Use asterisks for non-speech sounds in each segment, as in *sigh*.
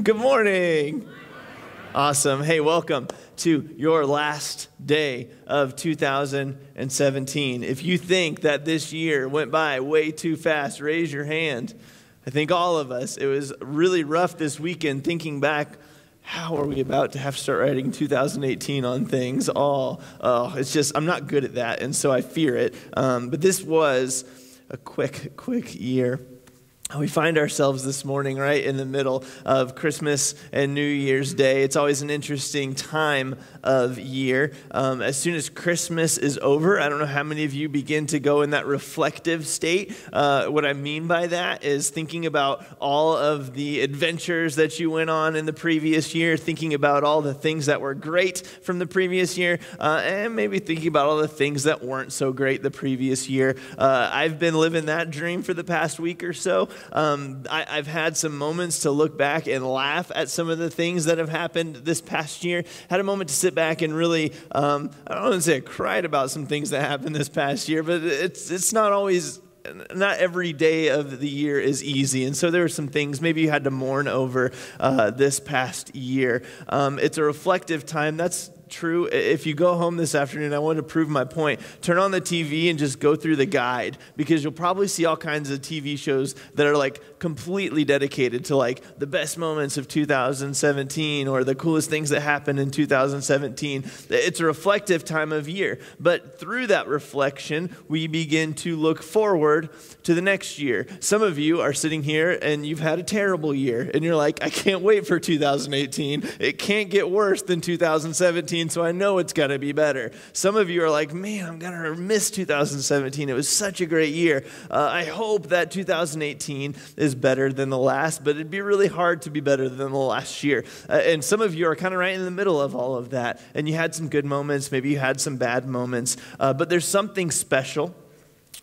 Good morning. Awesome. Hey, welcome to your last day of 2017. If you think that this year went by way too fast, raise your hand. I think all of us, it was really rough this weekend thinking back. How are we about to have to start writing 2018 on things? All, oh, it's just, I'm not good at that, and so I fear it. Um, but this was a quick, quick year. We find ourselves this morning right in the middle of Christmas and New Year's Day. It's always an interesting time of year. Um, as soon as Christmas is over, I don't know how many of you begin to go in that reflective state. Uh, what I mean by that is thinking about all of the adventures that you went on in the previous year, thinking about all the things that were great from the previous year, uh, and maybe thinking about all the things that weren't so great the previous year. Uh, I've been living that dream for the past week or so. Um, I, have had some moments to look back and laugh at some of the things that have happened this past year. Had a moment to sit back and really, um, I don't want to say I cried about some things that happened this past year, but it's, it's not always not every day of the year is easy. And so there are some things maybe you had to mourn over uh, this past year. Um, it's a reflective time. That's true. If you go home this afternoon, I want to prove my point. Turn on the TV and just go through the guide because you'll probably see all kinds of TV shows that are like completely dedicated to like the best moments of 2017 or the coolest things that happened in 2017. It's a reflective time of year. But through that reflection, we begin to look forward to the next year. Some of you are sitting here and you've had a terrible year and you're like, I can't wait for 2018. It can't get worse than 2017 2017, so I know it's got to be better. Some of you are like, man, I'm going to miss 2017. It was such a great year. Uh, I hope that 2018 is better than the last, but it'd be really hard to be better than the last year. Uh, and some of you are kind of right in the middle of all of that. And you had some good moments, maybe you had some bad moments, uh, but there's something special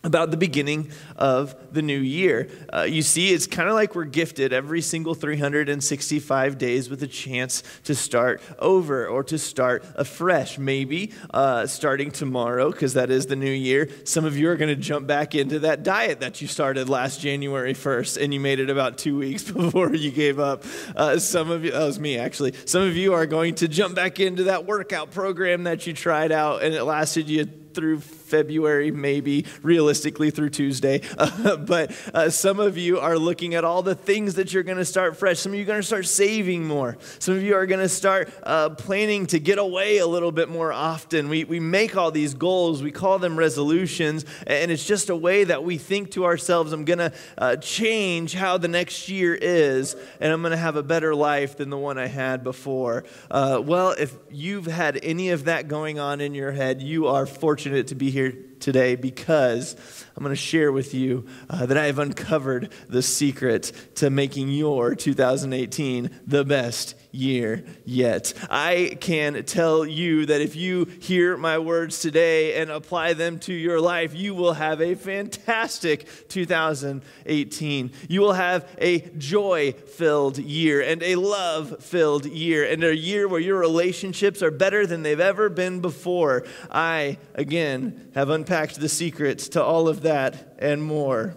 about the beginning of the new year. Uh, you see, it's kind of like we're gifted every single 365 days with a chance to start over or to start afresh. Maybe uh, starting tomorrow, because that is the new year. Some of you are going to jump back into that diet that you started last January 1st and you made it about two weeks *laughs* before you gave up. Uh, some of you, that was me actually, some of you are going to jump back into that workout program that you tried out and it lasted you through February, maybe realistically through Tuesday. *laughs* Uh, but uh, some of you are looking at all the things that you're going to start fresh. Some of you are going to start saving more. Some of you are going to start uh, planning to get away a little bit more often. We, we make all these goals, we call them resolutions, and it's just a way that we think to ourselves, I'm going to uh, change how the next year is, and I'm going to have a better life than the one I had before. Uh, well, if you've had any of that going on in your head, you are fortunate to be here today because I'm going to share with you uh, that I have uncovered the secret to making your 2018 the best year yet. I can tell you that if you hear my words today and apply them to your life, you will have a fantastic 2018. You will have a joy filled year and a love filled year and a year where your relationships are better than they've ever been before. I, again, have unpacked the secrets to all of that and more.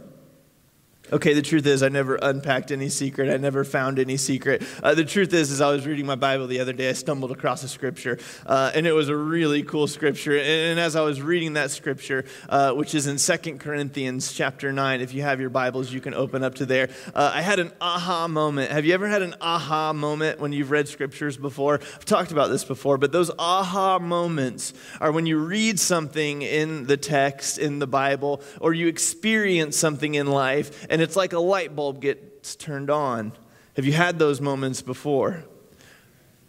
Okay, the truth is, I never unpacked any secret. I never found any secret. Uh, the truth is, as I was reading my Bible the other day, I stumbled across a scripture, uh, and it was a really cool scripture. And, and as I was reading that scripture, uh, which is in Second Corinthians chapter 9, if you have your Bibles, you can open up to there. Uh, I had an aha moment. Have you ever had an aha moment when you've read scriptures before? I've talked about this before, but those aha moments are when you read something in the text, in the Bible, or you experience something in life, and and it's like a light bulb gets turned on. Have you had those moments before?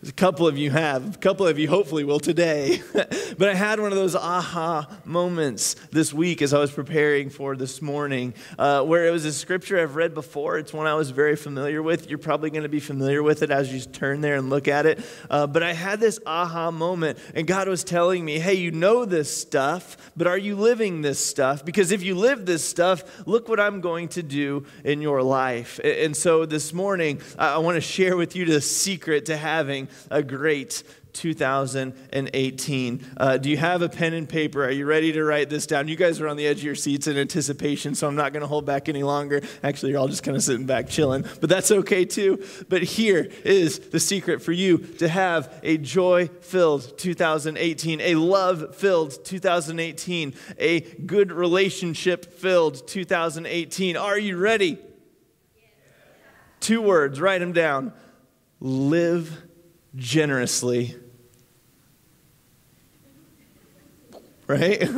A couple of you have. A couple of you hopefully will today. *laughs* but I had one of those aha moments this week as I was preparing for this morning, uh, where it was a scripture I've read before. It's one I was very familiar with. You're probably going to be familiar with it as you turn there and look at it. Uh, but I had this aha moment, and God was telling me, hey, you know this stuff, but are you living this stuff? Because if you live this stuff, look what I'm going to do in your life. And so this morning, I want to share with you the secret to having a great 2018. Uh, do you have a pen and paper? Are you ready to write this down? You guys are on the edge of your seats in anticipation, so I'm not going to hold back any longer. Actually, you're all just kind of sitting back chilling, but that's okay too. But here is the secret for you to have a joy filled 2018, a love filled 2018, a good relationship filled 2018. Are you ready? Two words, write them down. Live generously. Right?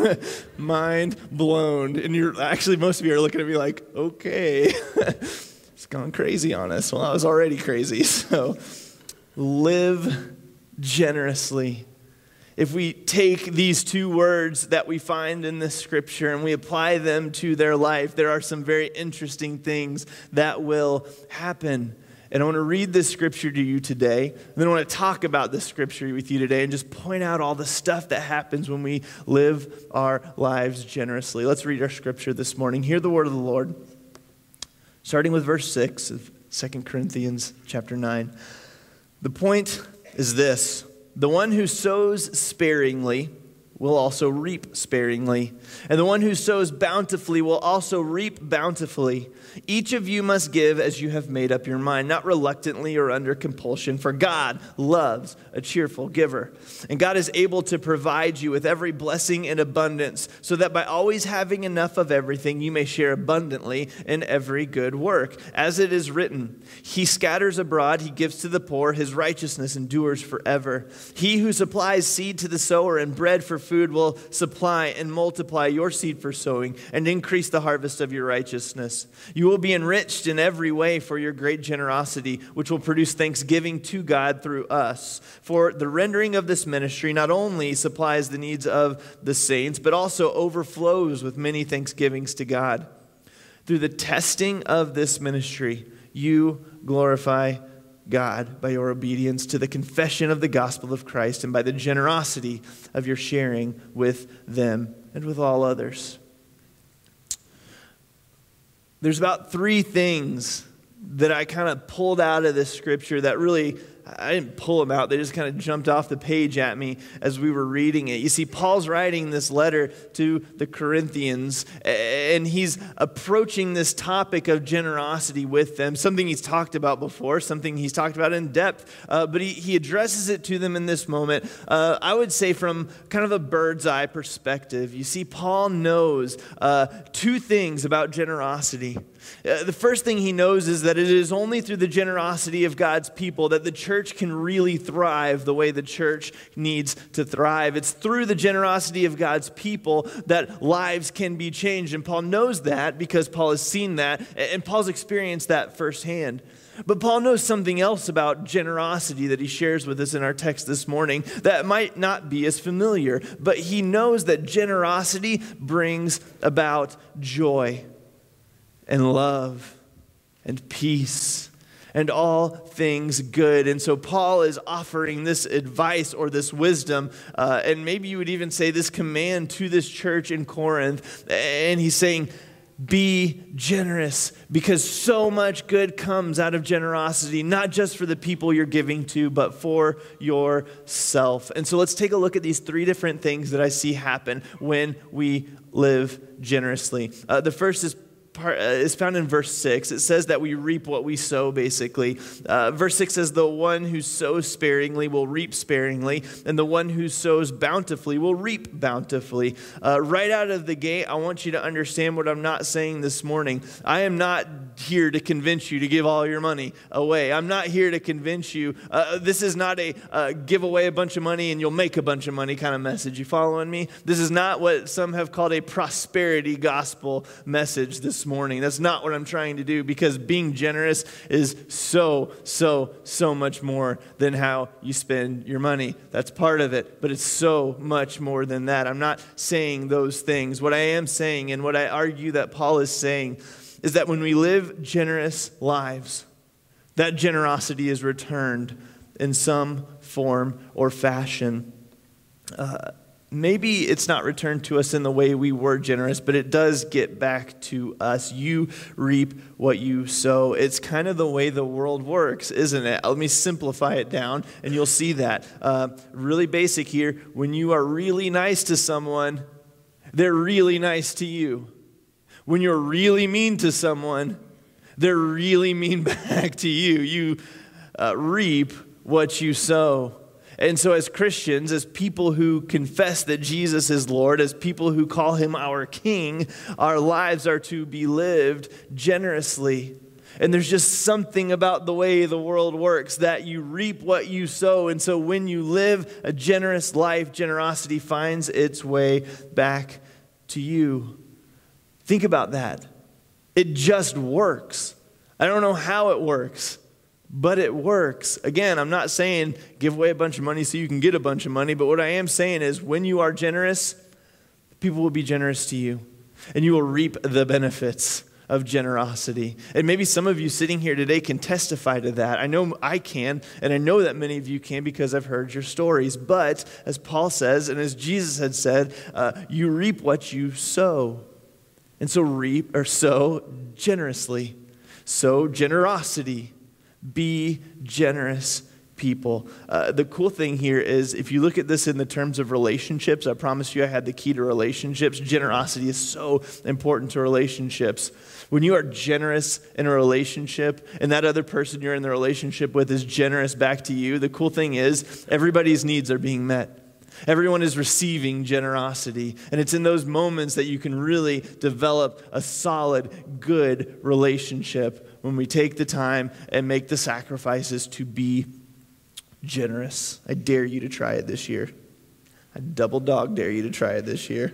*laughs* Mind blown. And you're actually, most of you are looking at me like, okay, *laughs* it's gone crazy on us. Well, I was already crazy. *laughs* So live generously. If we take these two words that we find in this scripture and we apply them to their life, there are some very interesting things that will happen. And I want to read this scripture to you today. And then I want to talk about this scripture with you today and just point out all the stuff that happens when we live our lives generously. Let's read our scripture this morning. Hear the word of the Lord. Starting with verse 6 of 2 Corinthians chapter 9. The point is this the one who sows sparingly will also reap sparingly, and the one who sows bountifully will also reap bountifully. Each of you must give as you have made up your mind, not reluctantly or under compulsion, for God loves a cheerful giver. And God is able to provide you with every blessing in abundance, so that by always having enough of everything, you may share abundantly in every good work. As it is written, He scatters abroad, He gives to the poor, His righteousness endures forever. He who supplies seed to the sower and bread for food will supply and multiply your seed for sowing and increase the harvest of your righteousness. You you will be enriched in every way for your great generosity, which will produce thanksgiving to God through us. For the rendering of this ministry not only supplies the needs of the saints, but also overflows with many thanksgivings to God. Through the testing of this ministry, you glorify God by your obedience to the confession of the gospel of Christ and by the generosity of your sharing with them and with all others there's about three things that I kind of pulled out of this scripture that really I didn't pull them out. They just kind of jumped off the page at me as we were reading it. You see, Paul's writing this letter to the Corinthians, and he's approaching this topic of generosity with them, something he's talked about before, something he's talked about in depth, uh, but he, he addresses it to them in this moment, uh, I would say from kind of a bird's eye perspective. You see, Paul knows uh, two things about generosity. Uh, the first thing he knows is that it is only through the generosity of God's people that the church can really thrive the way the church needs to thrive. It's through the generosity of God's people that lives can be changed. And Paul knows that because Paul has seen that, and Paul's experienced that firsthand. But Paul knows something else about generosity that he shares with us in our text this morning that might not be as familiar, but he knows that generosity brings about joy and love and peace and all things good. And so Paul is offering this advice or this wisdom, uh, and maybe you would even say this command to this church in Corinth. And he's saying, be generous because so much good comes out of generosity, not just for the people you're giving to, but for yourself. And so let's take a look at these three different things that I see happen when we live generously. Uh, the first is part uh, is found in verse 6. It says that we reap what we sow, basically. Uh, verse 6 says, The one who sows sparingly will reap sparingly, and the one who sows bountifully will reap bountifully. Uh, right out of the gate, I want you to understand what I'm not saying this morning. I am not here to convince you to give all your money away. I'm not here to convince you. Uh, this is not a uh, give away a bunch of money and you'll make a bunch of money kind of message. You following me? This is not what some have called a prosperity gospel message this morning. That's not what I'm trying to do because being generous is so, so, so much more than how you spend your money. That's part of it, but it's so much more than that. I'm not saying those things. What I am saying and what I argue that Paul is saying is that when we live generous lives, that generosity is returned in some form or fashion. Uh, maybe it's not returned to us in the way we were generous, but it does get back to us. You reap what you sow. It's kind of the way the world works, isn't it? Let me simplify it down, and you'll see that. Uh, really basic here when you are really nice to someone, they're really nice to you. When you're really mean to someone, they're really mean *laughs* back to you. You uh, reap what you sow. And so, as Christians, as people who confess that Jesus is Lord, as people who call him our King, our lives are to be lived generously. And there's just something about the way the world works that you reap what you sow. And so, when you live a generous life, generosity finds its way back to you. Think about that. It just works. I don't know how it works but it works. Again, I'm not saying give away a bunch of money so you can get a bunch of money, but what I am saying is when you are generous, people will be generous to you, and you will reap the benefits of generosity. And maybe some of you sitting here today can testify to that. I know I can, and I know that many of you can because I've heard your stories. But as Paul says, and as Jesus had said, uh, you reap what you sow. And so reap or sow generously. Sow generosity be generous people. Uh, the cool thing here is if you look at this in the terms of relationships, I promise you I had the key to relationships. Generosity is so important to relationships. When you are generous in a relationship and that other person you're in the relationship with is generous back to you, the cool thing is everybody's needs are being met. Everyone is receiving generosity. And it's in those moments that you can really develop a solid, good relationship when we take the time and make the sacrifices to be generous. I dare you to try it this year. I double dog dare you to try it this year.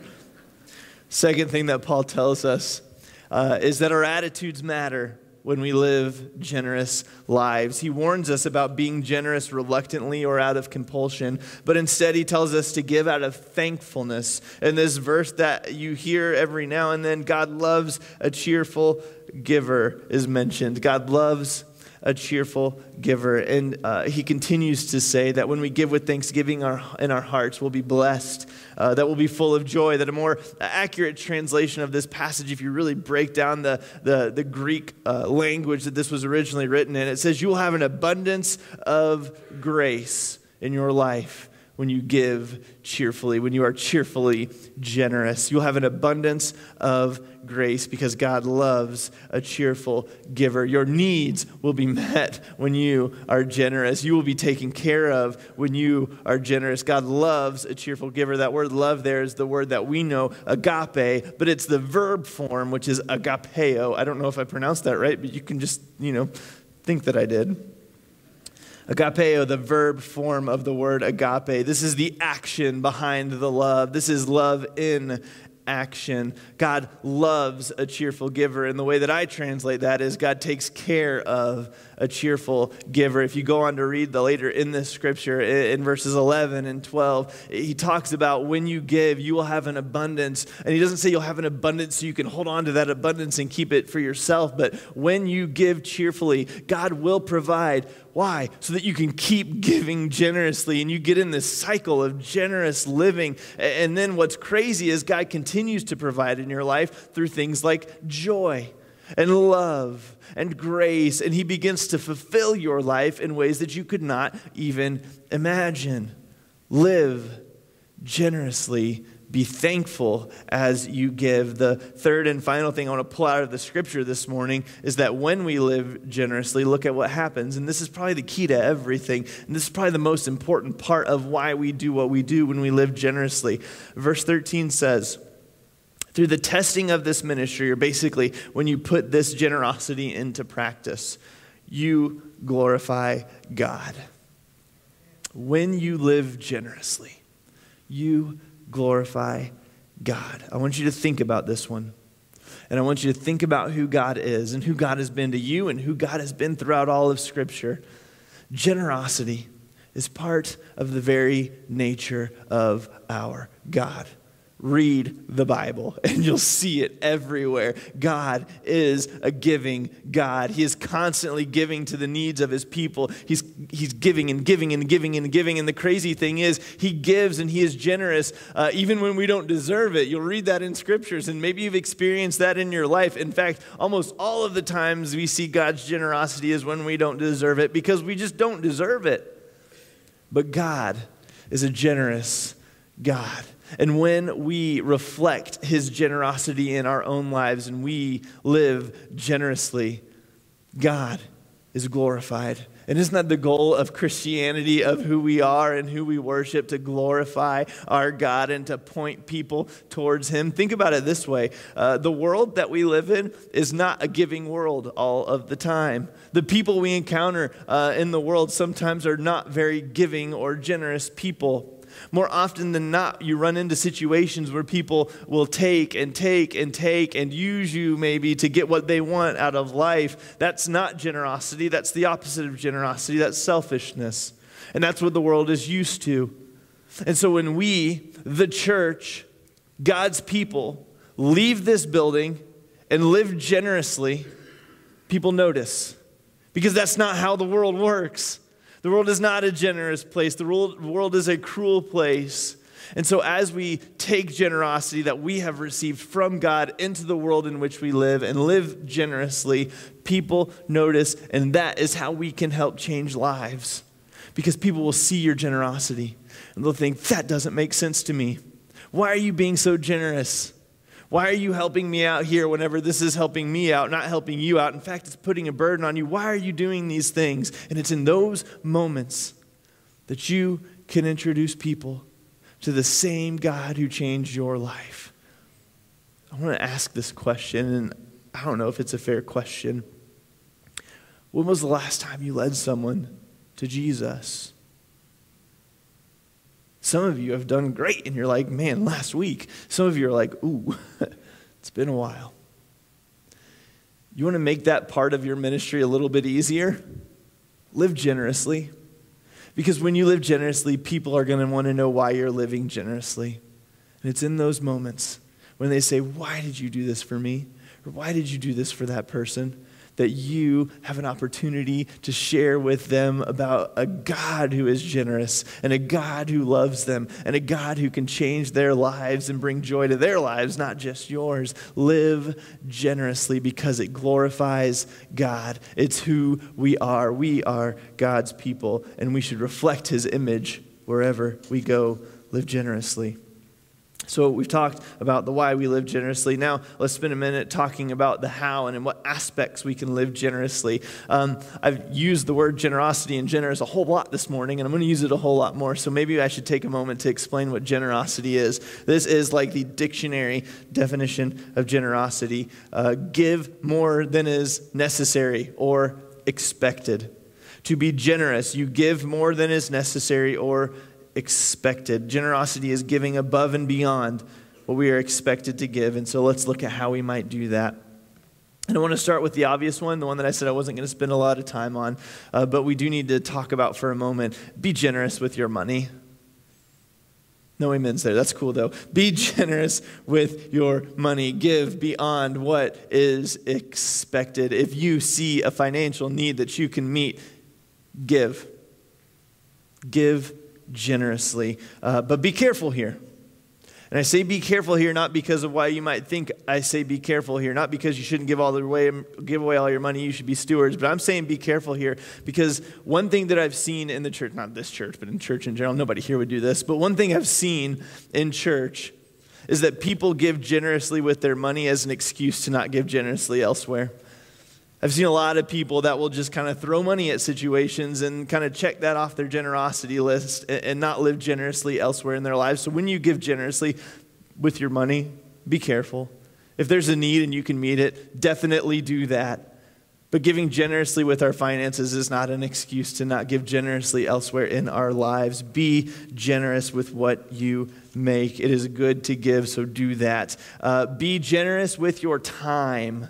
Second thing that Paul tells us uh, is that our attitudes matter when we live generous lives. He warns us about being generous reluctantly or out of compulsion, but instead he tells us to give out of thankfulness. In this verse that you hear every now and then, God loves a cheerful giver is mentioned. God loves a cheerful giver. And uh, he continues to say that when we give with thanksgiving our, in our hearts, we'll be blessed, uh, that we'll be full of joy. That a more accurate translation of this passage, if you really break down the, the, the Greek uh, language that this was originally written in, it says, You will have an abundance of grace in your life when you give cheerfully, when you are cheerfully generous. You'll have an abundance of grace because God loves a cheerful giver. Your needs will be *laughs* met when you are generous. You will be taken care of when you are generous. God loves a cheerful giver. That word love there is the word that we know, agape, but it's the verb form, which is agapeo. I don't know if I pronounced that right, but you can just, you know, think that I did. Agapeo, the verb form of the word agape. This is the action behind the love. This is love in action. God loves a cheerful giver. And the way that I translate that is God takes care of a cheerful giver. If you go on to read the later in this scripture, in verses 11 and 12, he talks about when you give, you will have an abundance. And he doesn't say you'll have an abundance so you can hold on to that abundance and keep it for yourself. But when you give cheerfully, God will provide. Why? So that you can keep giving generously and you get in this cycle of generous living. And then what's crazy is God continues to provide in your life through things like joy and love and grace, and He begins to fulfill your life in ways that you could not even imagine. Live generously. Be thankful as you give. The third and final thing I want to pull out of the scripture this morning is that when we live generously, look at what happens. And this is probably the key to everything. And this is probably the most important part of why we do what we do when we live generously. Verse 13 says, through the testing of this ministry, or basically when you put this generosity into practice, you glorify God. When you live generously, you glorify God. I want you to think about this one. And I want you to think about who God is and who God has been to you and who God has been throughout all of Scripture. Generosity is part of the very nature of our God read the Bible *laughs* and you'll see it everywhere. God is a giving God. He is constantly giving to the needs of his people. He's he's giving and giving and giving and giving. And the crazy thing is, he gives and he is generous uh, even when we don't deserve it. You'll read that in scriptures, and maybe you've experienced that in your life. In fact, almost all of the times we see God's generosity is when we don't deserve it because we just don't deserve it. But God is a generous God. And when we reflect his generosity in our own lives and we live generously, God is glorified. And isn't that the goal of Christianity, of who we are and who we worship, to glorify our God and to point people towards Him? Think about it this way uh, the world that we live in is not a giving world all of the time. The people we encounter uh, in the world sometimes are not very giving or generous people. More often than not, you run into situations where people will take and take and take and use you maybe to get what they want out of life. That's not generosity. That's the opposite of generosity. That's selfishness. And that's what the world is used to. And so when we, the church, God's people, leave this building and live generously, people notice. Because that's not how the world works. The world is not a generous place, the world, is a cruel place. And so, as we take generosity that we have received from God into the world in which we live and live generously, people notice, and that is how we can help change lives. Because people will see your generosity and they'll think, that doesn't make sense to me. Why are you being so generous? Why are you helping me out here whenever this is helping me out, not helping you out? In fact, it's putting a burden on you. Why are you doing these things? And it's in those moments that you can introduce people to the same God who changed your life. I want to ask this question, and I don't know if it's a fair question. When was the last time you led someone to Jesus? Some of you have done great and you're like, man, last week. Some of you are like, ooh, *laughs* it's been a while. You want to make that part of your ministry a little bit easier? Live generously. Because when you live generously, people are going to want to know why you're living generously. And it's in those moments when they say, Why did you do this for me? Or why did you do this for that person? That you have an opportunity to share with them about a God who is generous and a God who loves them and a God who can change their lives and bring joy to their lives, not just yours. Live generously because it glorifies God. It's who we are. We are God's people, and we should reflect his image wherever we go. Live generously. So, we've talked about the why we live generously. Now, let's spend a minute talking about the how and in what aspects we can live generously. Um, I've used the word generosity and generous a whole lot this morning, and I'm going to use it a whole lot more. So, maybe I should take a moment to explain what generosity is. This is like the dictionary definition of generosity uh, give more than is necessary or expected. To be generous, you give more than is necessary or expected. Generosity is giving above and beyond what we are expected to give. And so let's look at how we might do that. And I want to start with the obvious one, the one that I said I wasn't going to spend a lot of time on, uh, but we do need to talk about for a moment. Be generous with your money. No amens there. That's cool though. Be *laughs* generous with your money. Give beyond what is expected. If you see a financial need that you can meet, give. Give generously. Uh, but be careful here. And I say be careful here not because of why you might think I say be careful here, not because you shouldn't give all the way give away all your money, you should be stewards, but I'm saying be careful here because one thing that I've seen in the church, not this church, but in church in general, nobody here would do this, but one thing I've seen in church is that people give generously with their money as an excuse to not give generously elsewhere. I've seen a lot of people that will just kind of throw money at situations and kind of check that off their generosity list and not live generously elsewhere in their lives. So when you give generously with your money, be careful. If there's a need and you can meet it, definitely do that. But giving generously with our finances is not an excuse to not give generously elsewhere in our lives. Be generous with what you make. It is good to give, so do that. Uh, be generous with your time.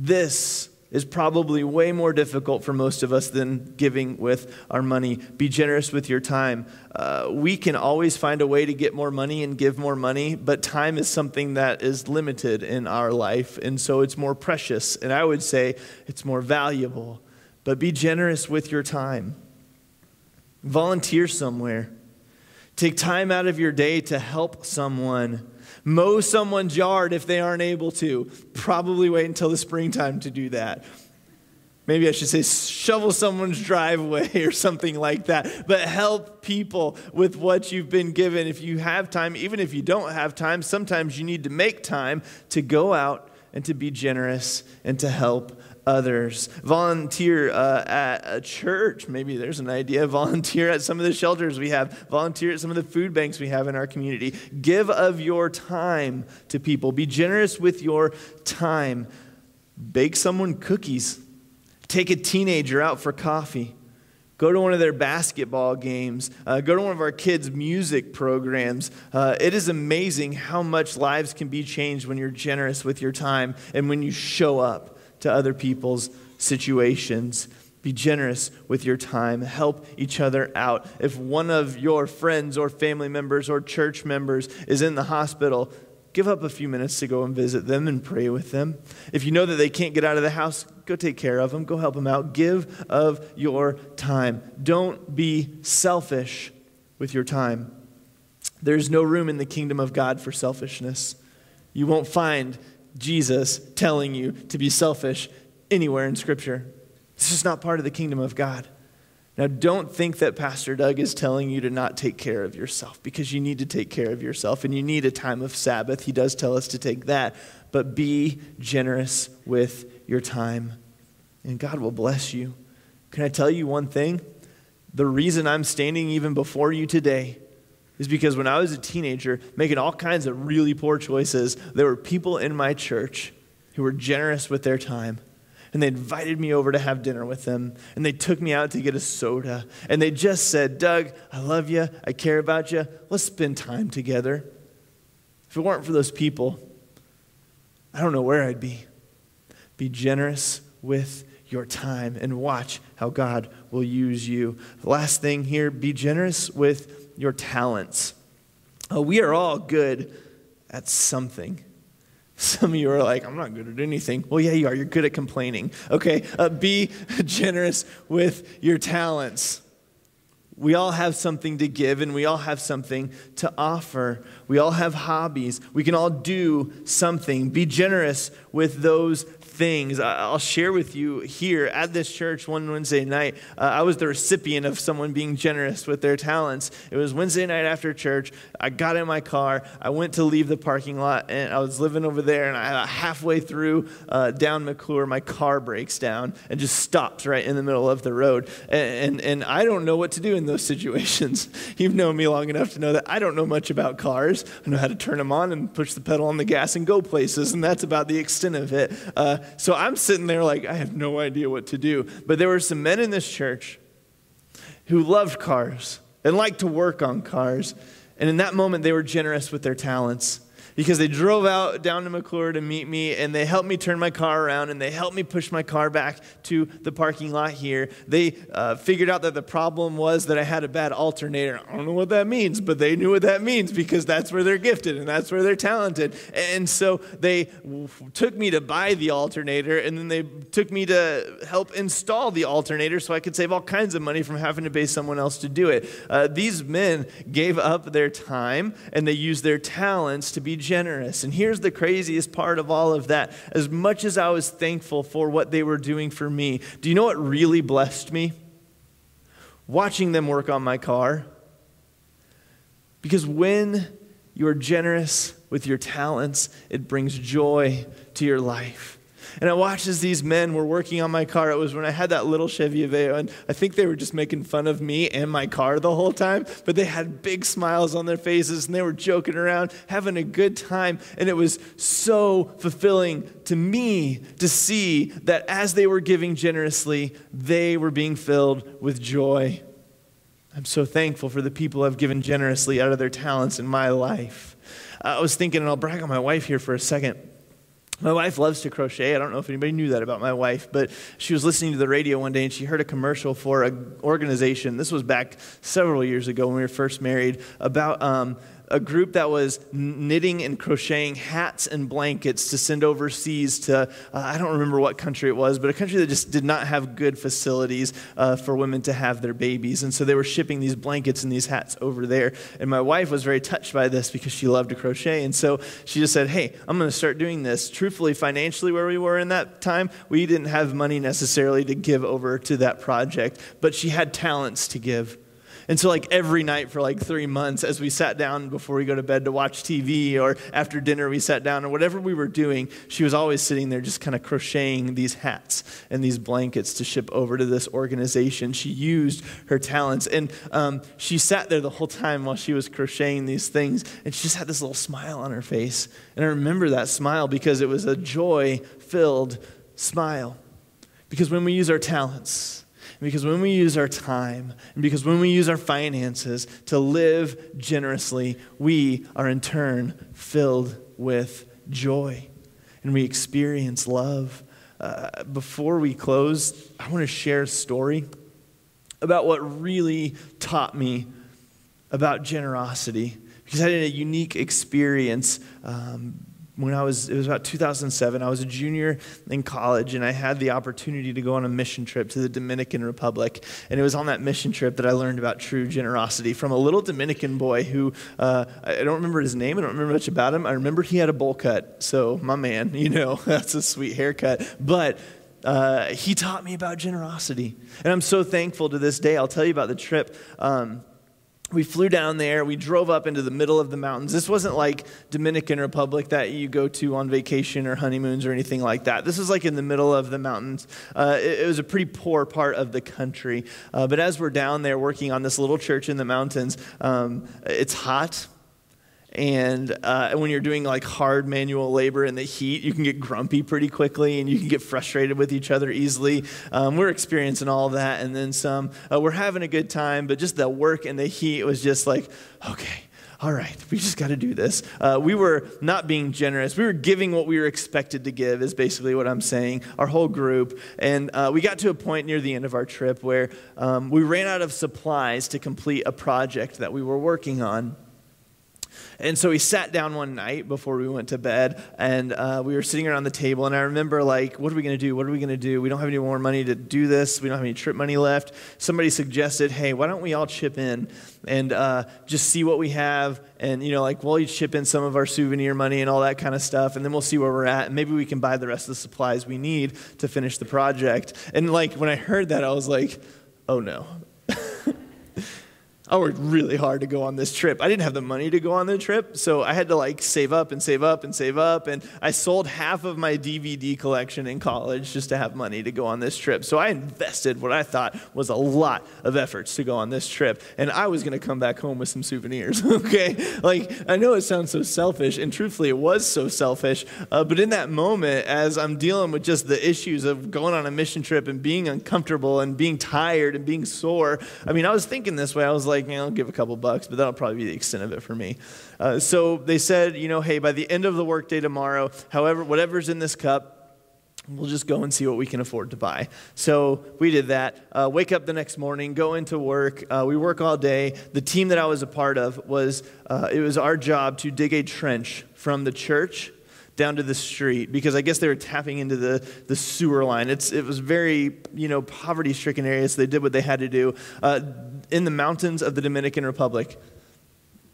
This is probably way more difficult for most of us than giving with our money. Be generous with your time. Uh, we can always find a way to get more money and give more money, but time is something that is limited in our life, and so it's more precious, and I would say it's more valuable. But be generous with your time. Volunteer somewhere. Take time out of your day to help someone. Mow someone's yard if they aren't able to. Probably wait until the springtime to do that. Maybe I should say shovel someone's driveway *laughs* or something like that. But help people with what you've been given. If you have time, even if you don't have time, sometimes you need to make time to go out and to be generous and to help others. Volunteer uh, at a church. Maybe there's an idea. *laughs* Volunteer at some of the shelters we have. Volunteer at some of the food banks we have in our community. Give of your time to people. Be generous with your time. Bake someone cookies Take a teenager out for coffee. Go to one of their basketball games. Uh, go to one of our kids' music programs. Uh, it is amazing how much lives can be changed when you're generous with your time and when you show up to other people's situations. Be generous with your time. Help each other out. If one of your friends or family members or church members is in the hospital, give up a few minutes to go and visit them and pray with them. If you know that they can't get out of the house, go take care of them, go help them out. Give of your time. Don't be selfish with your time. There's no room in the kingdom of God for selfishness. You won't find Jesus telling you to be selfish anywhere in Scripture. This is not part of the kingdom of God. Now, don't think that Pastor Doug is telling you to not take care of yourself because you need to take care of yourself and you need a time of Sabbath. He does tell us to take that. But be generous with your time, and God will bless you. Can I tell you one thing? The reason I'm standing even before you today is because when I was a teenager, making all kinds of really poor choices, there were people in my church who were generous with their time and they invited me over to have dinner with them and they took me out to get a soda and they just said doug i love you i care about you let's spend time together. If it weren't for those people i don't know where i'd be. Be generous with your time and watch how god will use you last thing here be generous with your talents uh, we are all good at something *laughs* some of you are like, I'm not good at anything. Well, yeah, you are. You're good at complaining. Okay, uh, be *laughs* generous with your talents. We all have something to give and we all have something to offer. We all have hobbies. We can all do something. Be generous with those things. I'll share with you here at this church one Wednesday night. Uh, I was the recipient of someone being generous with their talents. It was Wednesday night after church. I got in my car. I went to leave the parking lot, and I was living over there. And I, halfway through uh, down McClure, my car breaks down and just stops right in the middle of the road. And, and, and I don't know what to do in those *laughs* situations. You've known me long enough to know that I don't know much about cars. I know how to turn them on and push the pedal on the gas and go places, and that's about the extent of it. Uh, so I'm sitting there like, I have no idea what to do. But there were some men in this church who loved cars and liked to work on cars. And in that moment, they were generous with their talents because they drove out down to McClure to meet me and they helped me turn my car around and they helped me push my car back to the parking lot here. They uh, figured out that the problem was that I had a bad alternator. I don't know what that means, but they knew what that means because that's where they're gifted and that's where they're talented. And so they took me to buy the alternator and then they took me to help install the alternator so I could save all kinds of money from having to pay someone else to do it. Uh, these men gave up their time and they used their talents to be generous. And here's the craziest part of all of that. As much as I was thankful for what they were doing for me, do you know what really blessed me? Watching them work on my car. Because when you are generous with your talents, it brings joy to your life. And I watched as these men were working on my car. It was when I had that little Chevy Aveo, and I think they were just making fun of me and my car the whole time, but they had big smiles on their faces and they were joking around, having a good time. And it was so fulfilling to me to see that as they were giving generously, they were being filled with joy. I'm so thankful for the people I've given generously out of their talents in my life. I was thinking, and I'll brag on my wife here for a second. My wife loves to crochet. I don't know if anybody knew that about my wife, but she was listening to the radio one day and she heard a commercial for an organization. This was back several years ago when we were first married about um, a group that was knitting and crocheting hats and blankets to send overseas to, uh, I don't remember what country it was, but a country that just did not have good facilities uh, for women to have their babies. And so they were shipping these blankets and these hats over there. And my wife was very touched by this because she loved to crochet. And so she just said, Hey, I'm going to start doing this. Truthfully, financially, where we were in that time, we didn't have money necessarily to give over to that project, but she had talents to give. And so, like every night for like three months, as we sat down before we go to bed to watch TV, or after dinner we sat down, or whatever we were doing, she was always sitting there just kind of crocheting these hats and these blankets to ship over to this organization. She used her talents, and um, she sat there the whole time while she was crocheting these things, and she just had this little smile on her face. And I remember that smile because it was a joy filled smile. Because when we use our talents, because when we use our time, and because when we use our finances to live generously, we are in turn filled with joy and we experience love. Uh, before we close, I want to share a story about what really taught me about generosity because I had a unique experience um, when I was, it was about 2007, I was a junior in college and I had the opportunity to go on a mission trip to the Dominican Republic. And it was on that mission trip that I learned about true generosity from a little Dominican boy who, uh, I don't remember his name, I don't remember much about him. I remember he had a bowl cut. So, my man, you know, *laughs* that's a sweet haircut. But uh, he taught me about generosity. And I'm so thankful to this day. I'll tell you about the trip. Um, we flew down there. We drove up into the middle of the mountains. This wasn't like dominican republic that you go to on vacation or honeymoons or anything like that. This was like in the middle of the mountains. Uh, it, it, was a pretty poor part of the country. Uh, but as we're down there working on this little church in the mountains um, it's hot and uh, when you're doing like hard manual labor in the heat, you can get grumpy pretty quickly and you can get frustrated with each other easily. Um, we're experiencing all that and then some. Uh, we're having a good time, but just the work and the heat was just like, okay, all right, we just got to do this. Uh, we were not being generous. We were giving what we were expected to give, is basically what I'm saying, our whole group. And uh, we got to a point near the end of our trip where um, we ran out of supplies to complete a project that we were working on. And so we sat down one night before we went to bed, and uh, we were sitting around the table. And I remember, like, what are we going to do? What are we going to do? We don't have any more money to do this. We don't have any trip money left. Somebody suggested, hey, why don't we all chip in and uh, just see what we have? And, you know, like, we'll each chip in some of our souvenir money and all that kind of stuff, and then we'll see where we're at. And maybe we can buy the rest of the supplies we need to finish the project. And, like, when I heard that, I was like, oh no, *laughs* I worked really hard to go on this trip. I didn't have the money to go on the trip, so I had to like save up and save up and save up. And I sold half of my DVD collection in college just to have money to go on this trip. So I invested what I thought was a lot of efforts to go on this trip. And I was going to come back home with some souvenirs, *laughs* okay? Like, I know it sounds so selfish, and truthfully, it was so selfish. Uh, but in that moment, as I'm dealing with just the issues of going on a mission trip and being uncomfortable and being tired and being sore, I mean, I was thinking this way. I was like, like, I'll give a couple bucks, but that'll probably be the extent of it for me. Uh, so they said, you know, hey, by the end of the workday tomorrow, however, whatever's in this cup, we'll just go and see what we can afford to buy. So we did that. Uh, wake up the next morning, go into work. Uh, we work all day. The team that I was a part of was, uh, it was our job to dig a trench from the church down to the street because I guess they were tapping into the, the sewer line. It's, it was very, you know, poverty stricken area, so they did what they had to do. Uh, in the mountains of the Dominican Republic,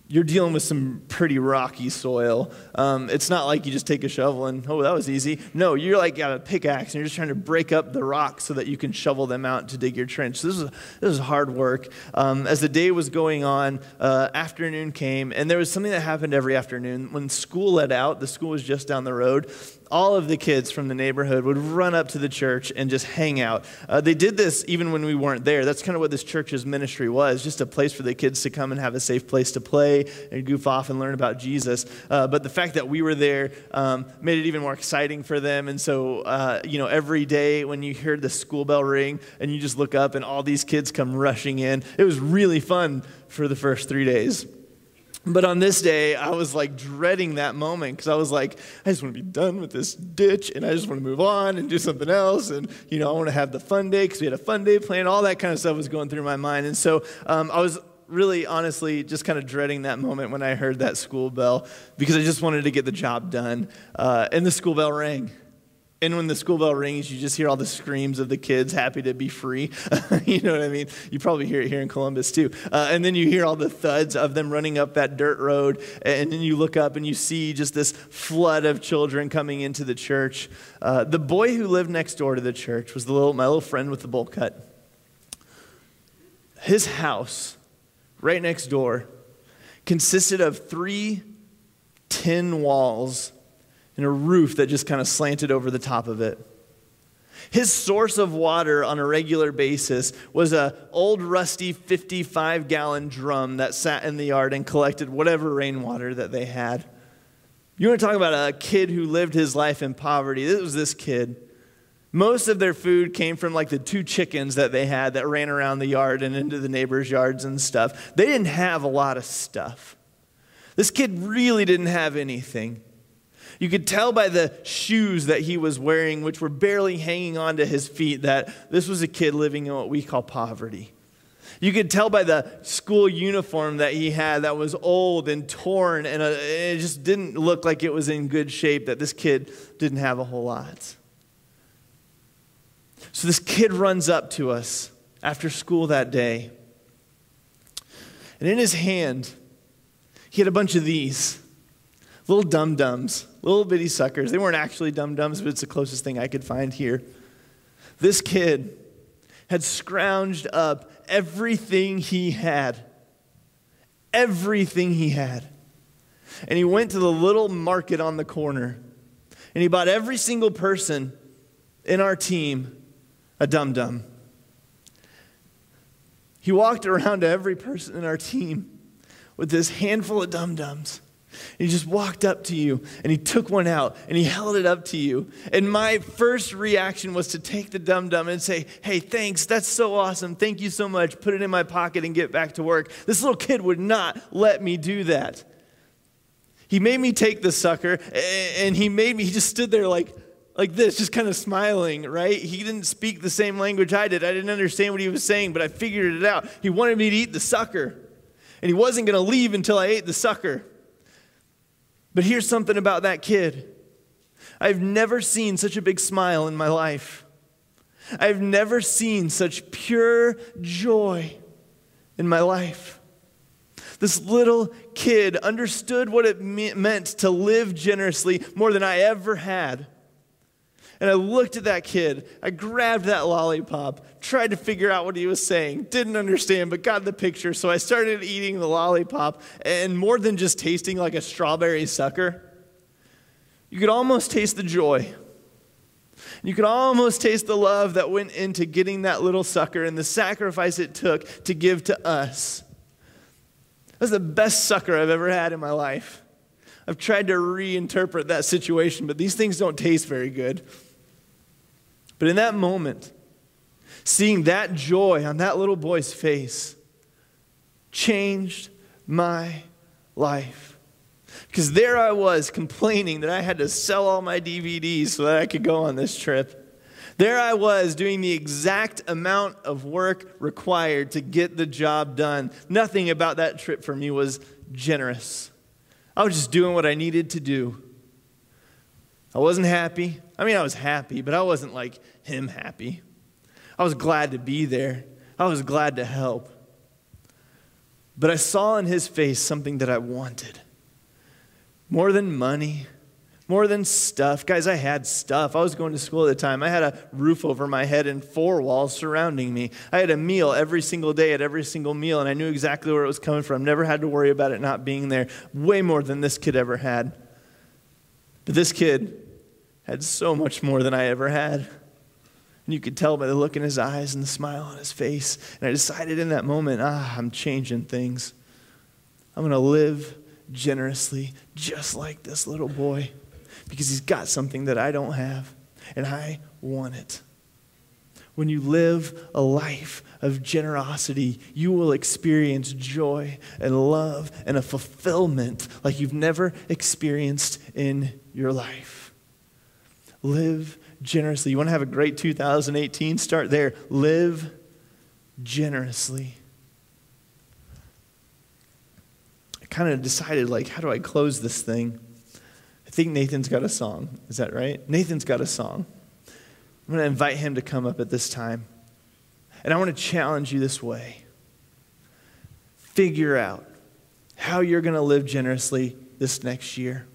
you're dealing with some pretty rocky soil. Um, it's not like you just take a shovel and, oh, that was easy. No, you're like you got a pickaxe and you're just trying to break up the rocks so that you can shovel them out to dig your trench. So this is, this is hard work. Um, as the day was going on, uh, afternoon came, and there was something that happened every afternoon. When school let out, the school was just down the road, all of the kids from the neighborhood would run up to the church and just hang out. Uh, they did this even when we weren't there. That's kind of what this church's ministry was just a place for the kids to come and have a safe place to play and goof off and learn about Jesus. Uh, but the fact that we were there um, made it even more exciting for them. And so, uh, you know, every day when you hear the school bell ring and you just look up and all these kids come rushing in, it was really fun for the first three days. But on this day, I was like dreading that moment because I was like, I just want to be done with this ditch and I just want to move on and do something else. And, you know, I want to have the fun day because we had a fun day plan. All that kind of stuff was going through my mind. And so um, I was really honestly just kind of dreading that moment when I heard that school bell because I just wanted to get the job done. Uh, and the school bell rang. And when the school bell rings, you just hear all the screams of the kids happy to be free. *laughs* you know what I mean? You probably hear it here in Columbus too. Uh, and then you hear all the thuds of them running up that dirt road. And then you look up and you see just this flood of children coming into the church. Uh, the boy who lived next door to the church was the little, my little friend with the bowl cut. His house, right next door, consisted of three tin walls and a roof that just kind of slanted over the top of it. His source of water on a regular basis was a old rusty 55 gallon drum that sat in the yard and collected whatever rainwater that they had. You want to talk about a kid who lived his life in poverty? This was this kid. Most of their food came from like the two chickens that they had that ran around the yard and into the neighbors' yards and stuff. They didn't have a lot of stuff. This kid really didn't have anything. You could tell by the shoes that he was wearing, which were barely hanging onto his feet, that this was a kid living in what we call poverty. You could tell by the school uniform that he had that was old and torn, and uh, it just didn't look like it was in good shape, that this kid didn't have a whole lot. So this kid runs up to us after school that day, and in his hand, he had a bunch of these little dum dums, little bitty suckers. They weren't actually dum dums, but it's the closest thing I could find here. This kid had scrounged up everything he had. Everything he had. And he went to the little market on the corner and he bought every single person in our team a dum dum. He walked around to every person in our team with this handful of dum dums. He just walked up to you and he took one out and he held it up to you. And my first reaction was to take the dum dum and say, Hey, thanks. That's so awesome. Thank you so much. Put it in my pocket and get back to work. This little kid would not let me do that. He made me take the sucker and he made me, he just stood there like, like this, just kind of smiling, right? He didn't speak the same language I did. I didn't understand what he was saying, but I figured it out. He wanted me to eat the sucker, and he wasn't going to leave until I ate the sucker. But here's something about that kid I've never seen such a big smile in my life. I've never seen such pure joy in my life. This little kid understood what it meant to live generously more than I ever had. And I looked at that kid. I grabbed that lollipop, tried to figure out what he was saying, didn't understand, but got the picture. So I started eating the lollipop. And more than just tasting like a strawberry sucker, you could almost taste the joy. You could almost taste the love that went into getting that little sucker and the sacrifice it took to give to us. That's the best sucker I've ever had in my life. I've tried to reinterpret that situation, but these things don't taste very good. But in that moment, seeing that joy on that little boy's face changed my life. Because there I was complaining that I had to sell all my DVDs so that I could go on this trip. There I was doing the exact amount of work required to get the job done. Nothing about that trip for me was generous. I was just doing what I needed to do. I wasn't happy. I mean, I was happy, but I wasn't like him happy. I was glad to be there, I was glad to help. But I saw in his face something that I wanted more than money, more than stuff. Guys, I had stuff. I was going to school at the time. I had a roof over my head and four walls surrounding me. I had a meal every single day at every single meal, and I knew exactly where it was coming from. Never had to worry about it not being there. Way more than this kid ever had. But this kid, had so much more than I ever had. And you could tell by the look in his eyes and the smile on his face. And I decided in that moment, ah, I'm changing things. I'm going to live generously, just like this little boy, because he's got something that I don't have, and I want it. When you live a life of generosity, you will experience joy and love and a fulfillment like you've never experienced in your life. Live generously. You want to have a great 2018? Start there. Live generously. I kind of decided, like, how do I close this thing? I think Nathan's got a song. Is that right? Nathan's got a song. I'm going to invite him to come up at this time. And I want to challenge you this way figure out how you're going to live generously this next year.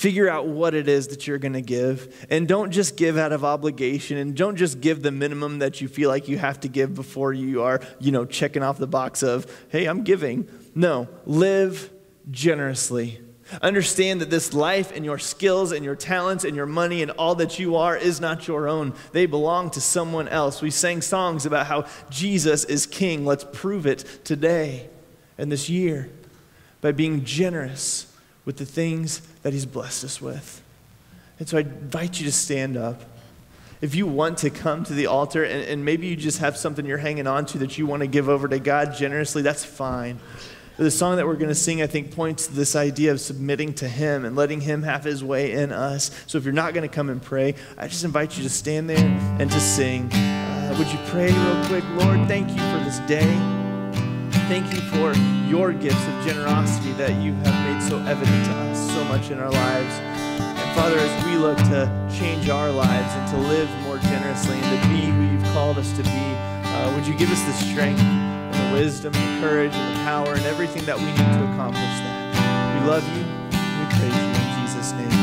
Figure out what it is that you're going to give. And don't just give out of obligation and don't just give the minimum that you feel like you have to give before you are, you know, checking off the box of, hey, I'm giving. No, live generously. Understand that this life and your skills and your talents and your money and all that you are is not your own. They belong to someone else. We sang songs about how Jesus is king. Let's prove it today and this year by being generous with the things that He's blessed us with. And so I invite you to stand up. If you want to come to the altar and, and maybe you just have something you're hanging on to that you want to give over to God generously, that's fine. The song that we're going to sing, I think, points to this idea of submitting to Him and letting Him have His way in us. So if you're not going to come and pray, I just invite you to stand there and to sing. Uh, would you pray real quick? Lord, thank you for this day. Thank you for your gifts of generosity that you have made so evident to us so much in our lives. And Father, as we look to change our lives and to live more generously and to be who you've called us to be, uh, would you give us the strength? And the wisdom, the courage, and the power, and everything that we need to accomplish that. We love you. We praise you in Jesus' name.